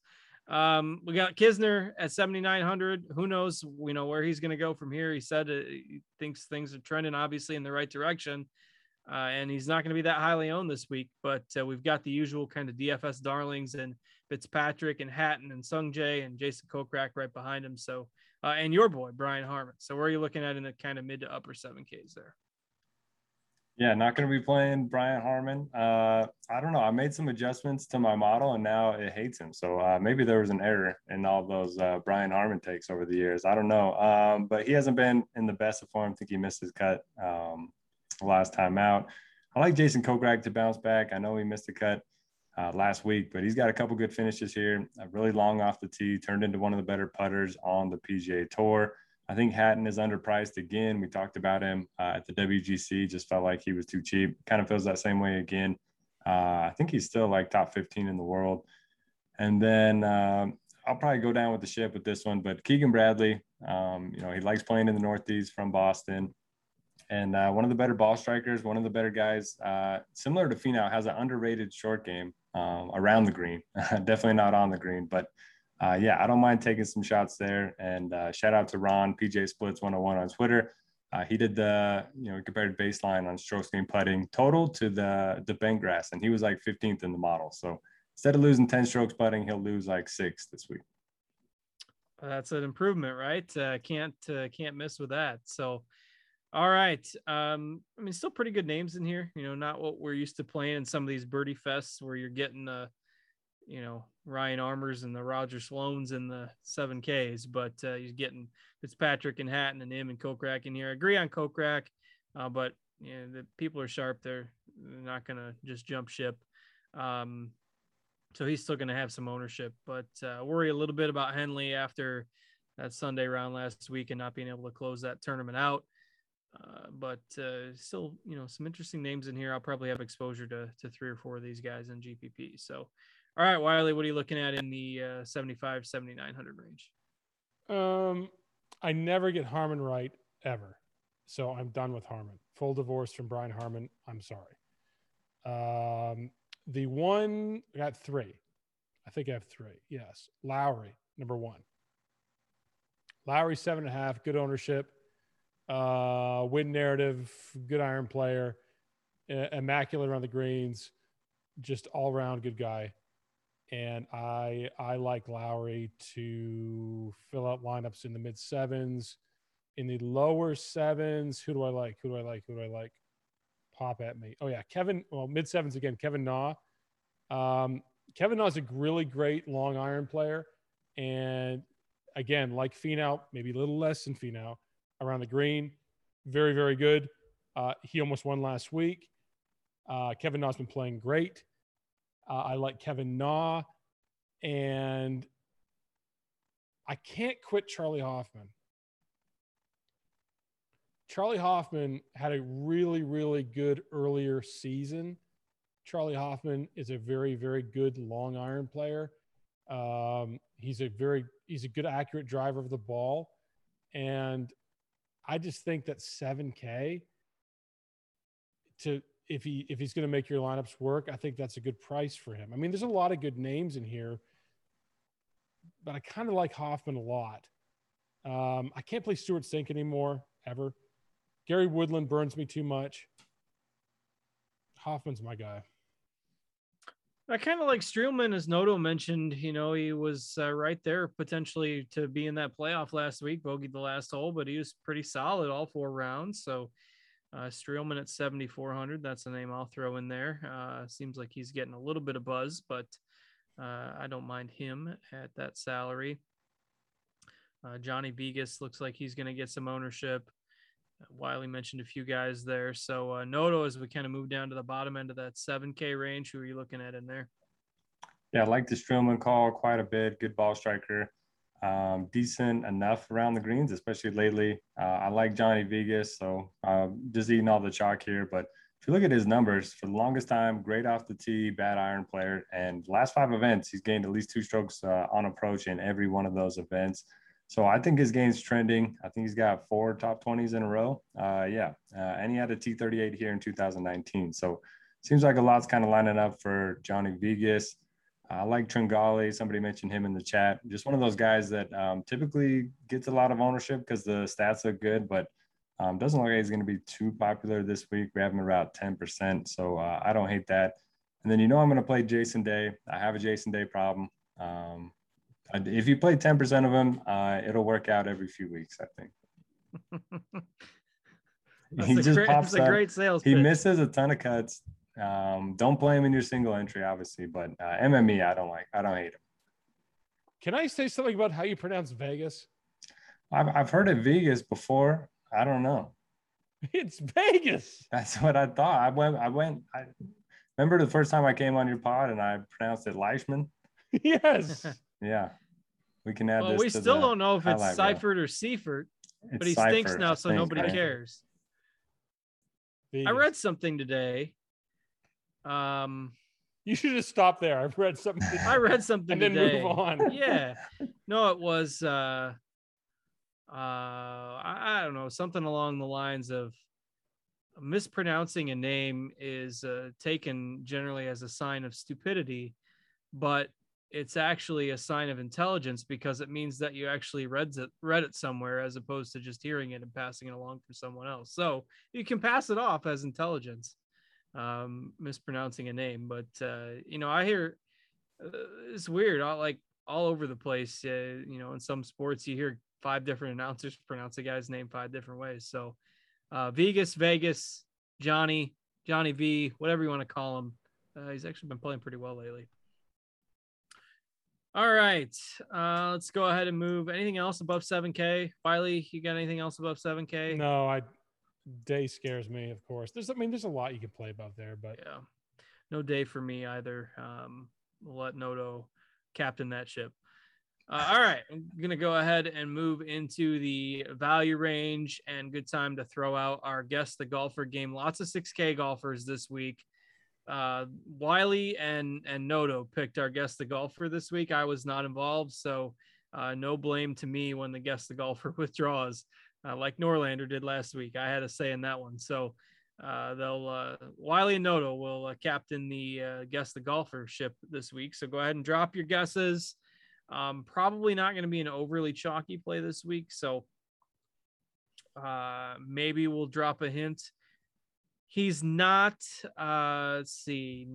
Um, we got Kisner at 7,900. Who knows? We know where he's going to go from here. He said uh, he thinks things are trending obviously in the right direction, uh, and he's not going to be that highly owned this week. But uh, we've got the usual kind of DFS darlings and Fitzpatrick and Hatton and Sung Jae and Jason Kokrak right behind him. So uh, and your boy Brian Harman. So where are you looking at in the kind of mid to upper 7Ks there? Yeah, not going to be playing Brian Harman. Uh, I don't know. I made some adjustments to my model, and now it hates him. So uh, maybe there was an error in all those uh, Brian Harman takes over the years. I don't know. Um, but he hasn't been in the best of form. I think he missed his cut um, last time out. I like Jason Kokrak to bounce back. I know he missed a cut uh, last week, but he's got a couple good finishes here. Uh, really long off the tee, turned into one of the better putters on the PGA Tour. I think Hatton is underpriced again. We talked about him uh, at the WGC. Just felt like he was too cheap. Kind of feels that same way again. Uh, I think he's still like top 15 in the world. And then um, I'll probably go down with the ship with this one. But Keegan Bradley, um, you know, he likes playing in the Northeast from Boston. and uh, one of the better ball strikers, one of the better guys. Uh, similar to Finau, has an underrated short game um, around the green. Definitely not on the green, but uh, yeah, I don't mind taking some shots there. And uh, shout out to Ron PJ Splits 101 on Twitter. Uh, he did the you know compared baseline on strokes gained putting total to the the bent grass, and he was like 15th in the model. So instead of losing 10 strokes putting, he'll lose like six this week. That's an improvement, right? Uh, can't uh, can't miss with that. So, all right. Um, I mean, still pretty good names in here. You know, not what we're used to playing in some of these birdie fests where you're getting uh, you know, Ryan Armours and the Roger Sloans and the seven Ks, but uh, he's getting Fitzpatrick and Hatton and him and Kokrak in here. I agree on Kokrak, uh, but you know, the people are sharp. They're, they're not going to just jump ship. Um, so he's still going to have some ownership, but uh, worry a little bit about Henley after that Sunday round last week and not being able to close that tournament out. Uh, but uh, still, you know, some interesting names in here. I'll probably have exposure to, to three or four of these guys in GPP. So, all right, Wiley, what are you looking at in the uh, 75, 7900 range? Um, I never get Harman right ever. So I'm done with Harman. Full divorce from Brian Harman. I'm sorry. Um, the one, I got three. I think I have three. Yes. Lowry, number one. Lowry, seven and a half, good ownership, uh, win narrative, good iron player, immaculate around the greens, just all around good guy and I I like Lowry to fill out lineups in the mid sevens, in the lower sevens. Who do I like? Who do I like? Who do I like? Pop at me. Oh yeah, Kevin. Well, mid sevens again. Kevin Na. Um, Kevin Na is a really great long iron player, and again, like Finau, maybe a little less than Finau around the green. Very very good. Uh, he almost won last week. Uh, Kevin Na's been playing great. Uh, I like Kevin Na, and I can't quit Charley Hoffman. Charley Hoffman had a really, really good earlier season. Charley Hoffman is a very, very good long iron player. Um, he's a very, he's a good, accurate driver of the ball, and I just think that 7K to if he if he's going to make your lineups work, I think that's a good price for him. I mean, there's a lot of good names in here, but I kind of like Hoffman a lot. Um, I can't play Stewart Cink anymore ever. Gary Woodland burns me too much. Hoffman's my guy. I kind of like Streelman, as Noto mentioned. You know, he was uh, right there potentially to be in that playoff last week, bogeyed the last hole, but he was pretty solid all four rounds. So uh, Streelman at 7,400. That's a name I'll throw in there. Uh, seems like he's getting a little bit of buzz, but uh, I don't mind him at that salary. Uh, Johnny Vegas looks like he's going to get some ownership. Wiley mentioned a few guys there. So, uh, Noto, as we kind of move down to the bottom end of that 7K range, who are you looking at in there? Yeah, I like the Streelman call quite a bit. Good ball striker um, decent enough around the greens, especially lately. Uh, I like Johnny Vegas, so uh, just eating all the chalk here. But if you look at his numbers, for the longest time, great off the tee, bad iron player. And last five events, he's gained at least two strokes uh, on approach in every one of those events. So I think his game's trending. I think he's got four top 20s in a row. Uh, yeah. Uh, and he had a T38 here in 2019. So seems like a lot's kind of lining up for Johnny Vegas. I like Tringale. Somebody mentioned him in the chat. Just one of those guys that um, typically gets a lot of ownership because the stats look good, but um, doesn't look like he's going to be too popular this week. We have him around 10%. So uh, I don't hate that. And then you know I'm going to play Jason Day. I have a Jason Day problem. Um, if you play 10% of them, uh, it'll work out every few weeks, I think. he just great, pops up. great sales. He pitch. misses a ton of cuts. Um, don't play him in your single entry, obviously, but uh, MME, I don't like. I don't hate him. Can I say something about how you pronounce Vegas? I've, I've heard of Vegas before. I don't know. It's Vegas. That's what I thought. I went. I went. I remember the first time I came on your pod and I pronounced it Leishman. Yes. Yeah. We can add well, this. We still don't know if it's Seifert or Seifert, but he Seifert, stinks now, so nobody cares. Vegas. I read something today um, you should just stop there. I've read something. I read something and today. then move on. yeah. No, it was uh uh I, I don't know, something along the lines of mispronouncing a name is uh, taken generally as a sign of stupidity, but it's actually a sign of intelligence because it means that you actually read it read it somewhere as opposed to just hearing it and passing it along for someone else. So you can pass it off as intelligence, um, mispronouncing a name. But uh, you know, I hear uh, it's weird. All like all over the place. Uh, you know, in some sports, you hear five different announcers pronounce a guy's name five different ways. So uh, Vegas, Vegas, Johnny, Johnny V, whatever you want to call him. Uh, he's actually been playing pretty well lately. All right, uh, let's go ahead and move. Anything else above 7K? Wiley, you got anything else above 7K? No, I day scares me, of course. There's, I mean, there's a lot you can play above there, but yeah, no day for me either. Um, let Noto captain that ship. Uh, all right, I'm gonna go ahead and move into the value range and good time to throw out our guest the golfer game. Lots of 6K golfers this week uh, Wiley and and Noto picked our guest the golfer this week. I was not involved, so uh, no blame to me when the guest the golfer withdraws, uh, like Norlander did last week. I had a say in that one. So uh, they'll uh, Wiley and Noto will uh, captain the uh, guest the golfer ship this week. So go ahead and drop your guesses. Um, probably not going to be an overly chalky play this week, so uh, maybe we'll drop a hint he's not uh let's see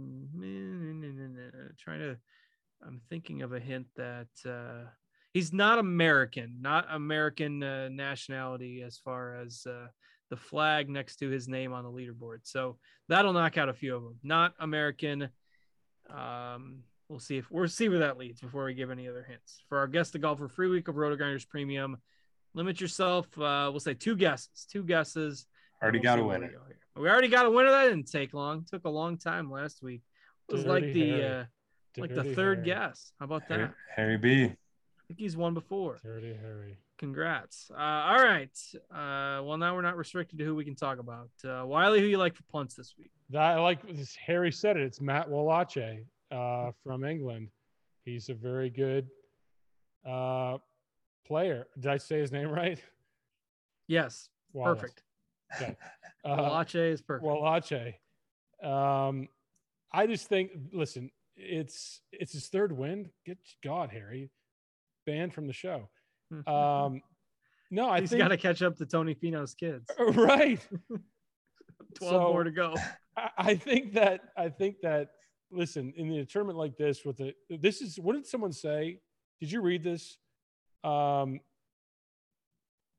trying to i'm thinking of a hint that uh he's not american not american uh, nationality as far as uh the flag next to his name on the leaderboard. So that'll knock out a few of them. Not american. Um we'll see if we'll see where that leads before we give any other hints. For our guest the golfer free week of roto grinders premium limit yourself uh we'll say two guesses two guesses already we'll got a winner we already got a winner. That didn't take long. It took a long time last week. It was Dirty like the Harry. uh like the third Harry. guess. How about that? Harry, Harry B. I think he's won before. Dirty Harry. Congrats. Uh, all right. Uh, well, now we're not restricted to who we can talk about. Uh, Wiley, who you like for punts this week? I like this. Harry said it. It's Matt Wallace uh, from England. He's a very good uh, player. Did I say his name right? Yes. Wallace. Perfect. Okay. Uh, Wallace is perfect. Wallace. Um, I just think, listen, it's it's his third win. Get God, Harry, banned from the show. Um, no, I he's got to catch up to Tony Finau's kids. Right. Twelve so, more to go. I, I think that I think that listen in the tournament like this with the this is what did someone say? Did you read this? Um,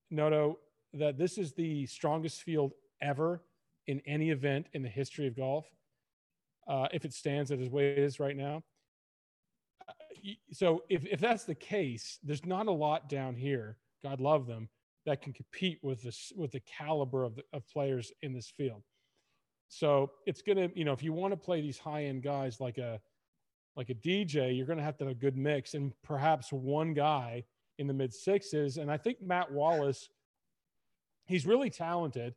Noto, that this is the strongest field ever in any event in the history of golf, uh, if it stands at his way it is right now. Uh, so if, if that's the case, there's not a lot down here. God love them that can compete with this with the caliber of, the, of players in this field. So it's gonna, you know, if you want to play these high end guys like a like a DJ, you're gonna have to have a good mix and perhaps one guy in the mid sixes. And I think Matt Wallace, he's really talented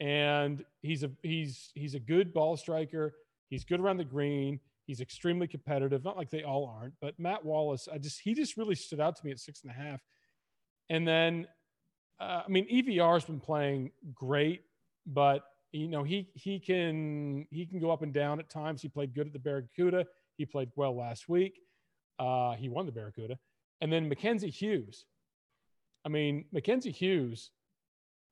and he's a he's he's a good ball striker. He's good around the green. He's extremely competitive. Not like they all aren't, but Matt Wallace, I just he just really stood out to me at six and a half. And then, uh, I mean, EVR has been playing great, but you know he he can he can go up and down at times. He played good at the Barracuda. He played well last week. Uh, he won the Barracuda, and then Mackenzie Hughes. I mean, Mackenzie Hughes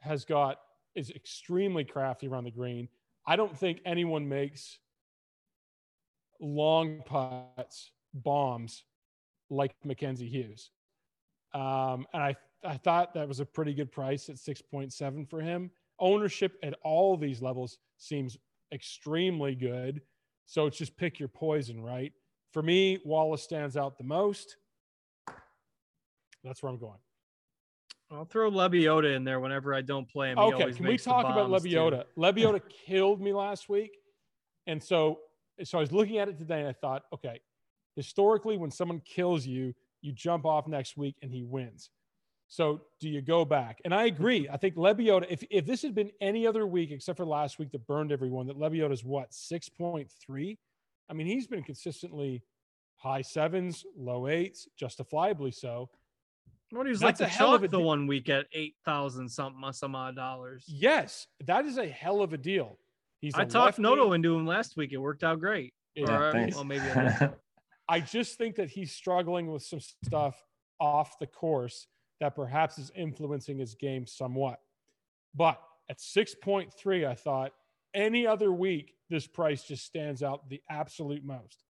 has got is extremely crafty around the green. I don't think anyone makes long putts, bombs like Mackenzie Hughes. Um, and I, I thought that was a pretty good price at 6.7 for him. Ownership at all these levels seems extremely good. So it's just pick your poison, right? For me, Wallace stands out the most. That's where I'm going. I'll throw Lebioda in there whenever I don't play him. okay, can we talk about Lebioda? Lebioda killed me last week, and so so I was looking at it today, and I thought, okay, historically, when someone kills you, you jump off next week, and he wins. So do you go back? And I agree. I think Lebioda, if if this had been any other week except for last week that burned everyone, that Lebioda is what six point three. I mean, he's been consistently high sevens, low eights, justifiably so. What he was like That's the a hell of a the de- one week at eight thousand something some odd dollars. Yes, that is a hell of a deal. He's I talked. Noto into him last week. It worked out great. Yeah, Or, uh, thanks. well, maybe. I just think that he's struggling with some stuff off the course that perhaps is influencing his game somewhat. But at 6.3, I thought any other week, this price just stands out the absolute most.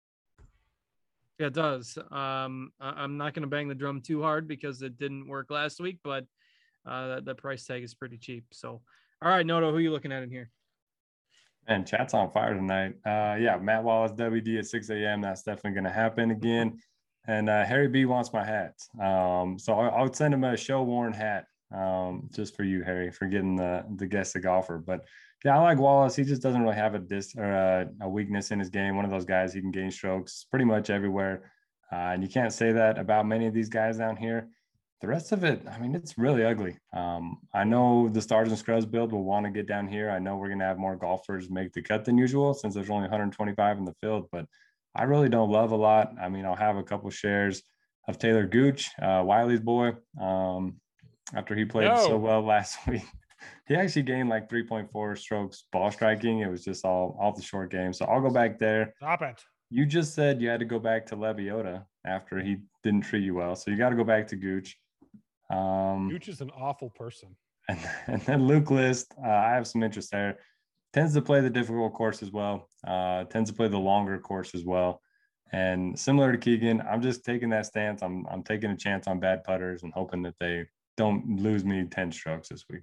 Yeah, it does. Um, I- I'm not going to bang the drum too hard because it didn't work last week, but uh, the, the price tag is pretty cheap. So, all right, Noto, who are you looking at in here? And chat's on fire tonight. Uh, yeah, Matt Wallace, WD at 6 a.m. That's definitely going to happen again. And uh, Harry B wants my hat. Um, so I, I would send him a show worn hat um, just for you, Harry, for getting the the guest a golfer. But yeah, I like Wallace. He just doesn't really have a dis or a, a weakness in his game. One of those guys he can gain strokes pretty much everywhere. Uh, and you can't say that about many of these guys down here. The rest of it, I mean, it's really ugly. Um, I know the Stars and Scrubs build will want to get down here. I know we're going to have more golfers make the cut than usual since there's only 125 in the field, but I really don't love a lot. I mean, I'll have a couple shares of Taylor Gooch, uh, Wiley's boy, um, after he played so well last week. He actually gained like 3.4 strokes ball striking. It was just all off the short game. So I'll go back there. Stop it. You just said you had to go back to Lebioda after he didn't treat you well. So you got to go back to Gooch. Um, Gooch is an awful person. and, and then Luke List, uh, I have some interest there. Tends to play the difficult course as well. Uh, tends to play the longer course as well. And similar to Keegan, I'm just taking that stance. I'm I'm taking a chance on bad putters and hoping that they don't lose me 10 strokes this week.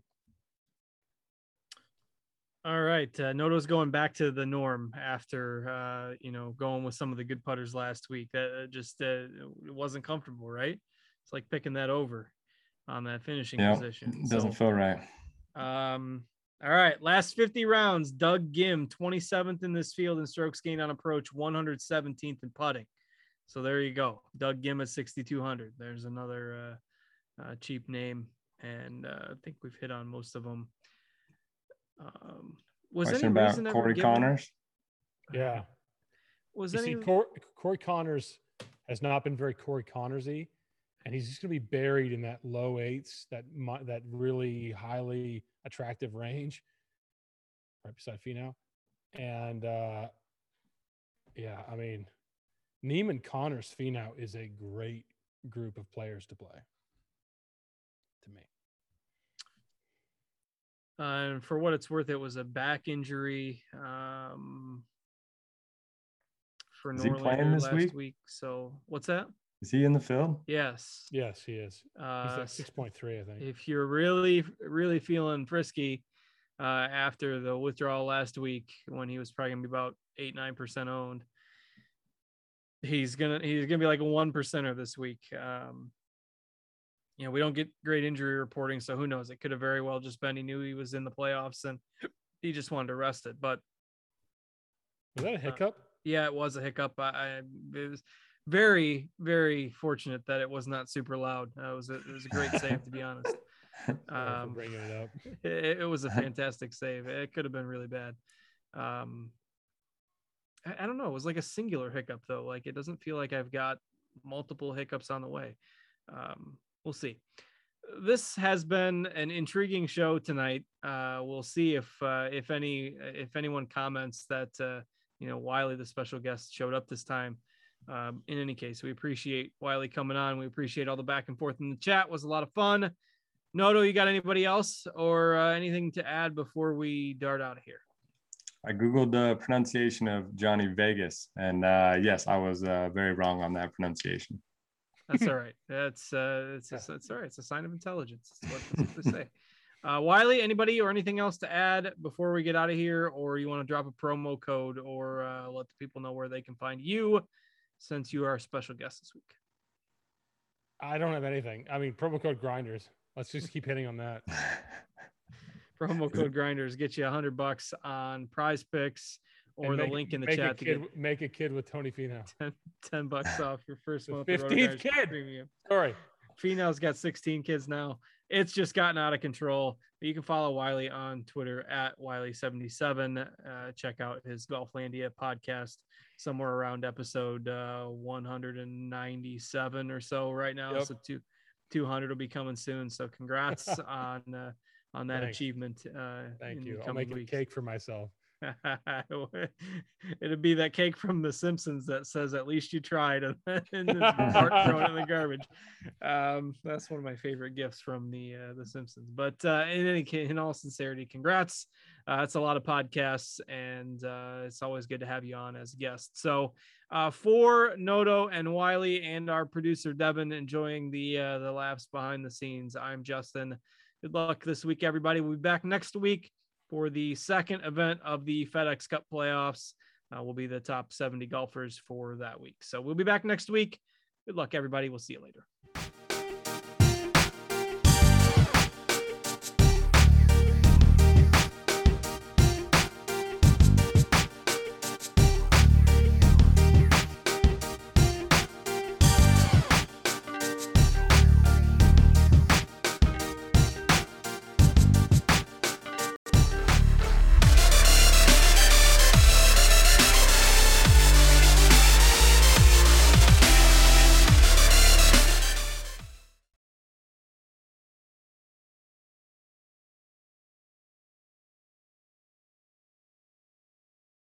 All right, uh, Noto's going back to the norm after uh, you know going with some of the good putters last week. That uh, just uh, it wasn't comfortable, right? It's like picking that over on that finishing Yeah, position. doesn't So, feel right. Um, all right, last 50 rounds. Doug Ghim, 27th in this field in strokes gained on approach, 117th in putting. So there you go. Doug Ghim at 6,200. There's another uh, uh, cheap name, and uh, I think we've hit on most of them. Um, was Question any about reason Corey given- Conners. Yeah. Was You any see, Cor- Corey Conners has not been very Corey Connersy, and he's just going to be buried in that low eights, that that really highly attractive range, right beside Finau. And uh, yeah, I mean, Niemann Conners Finau is a great group of players to play. To me, Uh, and for what it's worth, it was a back injury um, for Is he Norlander playing this last week? week. So what's that? Is he in the film? Yes. yes, he is. He's Uh, at six point three, I think. if you're really, really feeling frisky uh, after the withdrawal last week, when he was probably gonna be about eight, nine percent owned, he's gonna he's gonna be like a one percenter this week. Um, you know, we don't get great injury reporting, so who knows? It could have very well just been he knew he was in the playoffs and he just wanted to rest it. But Was that a hiccup? yeah, it was a hiccup. I, I it was very, very fortunate that it was not super loud. Uh, it was a, it was a great save, to be honest. Um, bringing it up. it, it was a fantastic save. It could have been really bad. Um, I, I don't know. It was like a singular hiccup though. Like it doesn't feel like I've got multiple hiccups on the way. Um, we'll see. This has been an intriguing show tonight. Uh, we'll see if uh, if any if anyone comments that uh, you know Wiley, the special guest, showed up this time. Um, in any case, we appreciate Wiley coming on. We appreciate all the back and forth in the chat. It was a lot of fun. Noto, you got anybody else or uh, anything to add before we dart out of here? I googled the pronunciation of Johnny Vegas, and uh, yes, I was uh, very wrong on that pronunciation. That's all right. That's uh, it's it's, it's all right. It's a sign of intelligence. That's what, that's what they say. Uh, Wiley, anybody or anything else to add before we get out of here, or you want to drop a promo code or uh, let the people know where they can find you, since you are a special guest this week. I don't have anything. I mean, promo code grinders. Let's just keep hitting on that. Promo code Grinders get you a hundred bucks on Prize Picks or the link in the make a chat to kid, get make a kid with Tony Finau. 10, 10 bucks off your first month. of 15th kid. Premium. Sorry. Finau's got 16 kids now. It's just gotten out of control. But you can follow Wiley on Twitter at Wiley77. Uh, check out his Golflandia podcast somewhere around episode uh, 197 or so right now. Yep. So two 200 will be coming soon. So congrats on uh, on that Thanks. achievement. Uh, Thank you. I'll make a cake for myself. It'd be that cake from The Simpsons that says "At least you tried," and then Bart throw it in the garbage. Um, that's one of my favorite gifts from the uh, The Simpsons. But uh, in any case, in all sincerity, congrats. Uh, it's a lot of podcasts, and uh, it's always good to have you on as a guest. So, uh, for Noto and Wiley and our producer Devin, enjoying the uh, the laughs behind the scenes. I'm Justin. Good luck this week, everybody. We'll be back next week for the second event of the FedEx Cup playoffs. Uh, will be the top 70 golfers for that week. So we'll be back next week. Good luck, everybody. We'll see you later.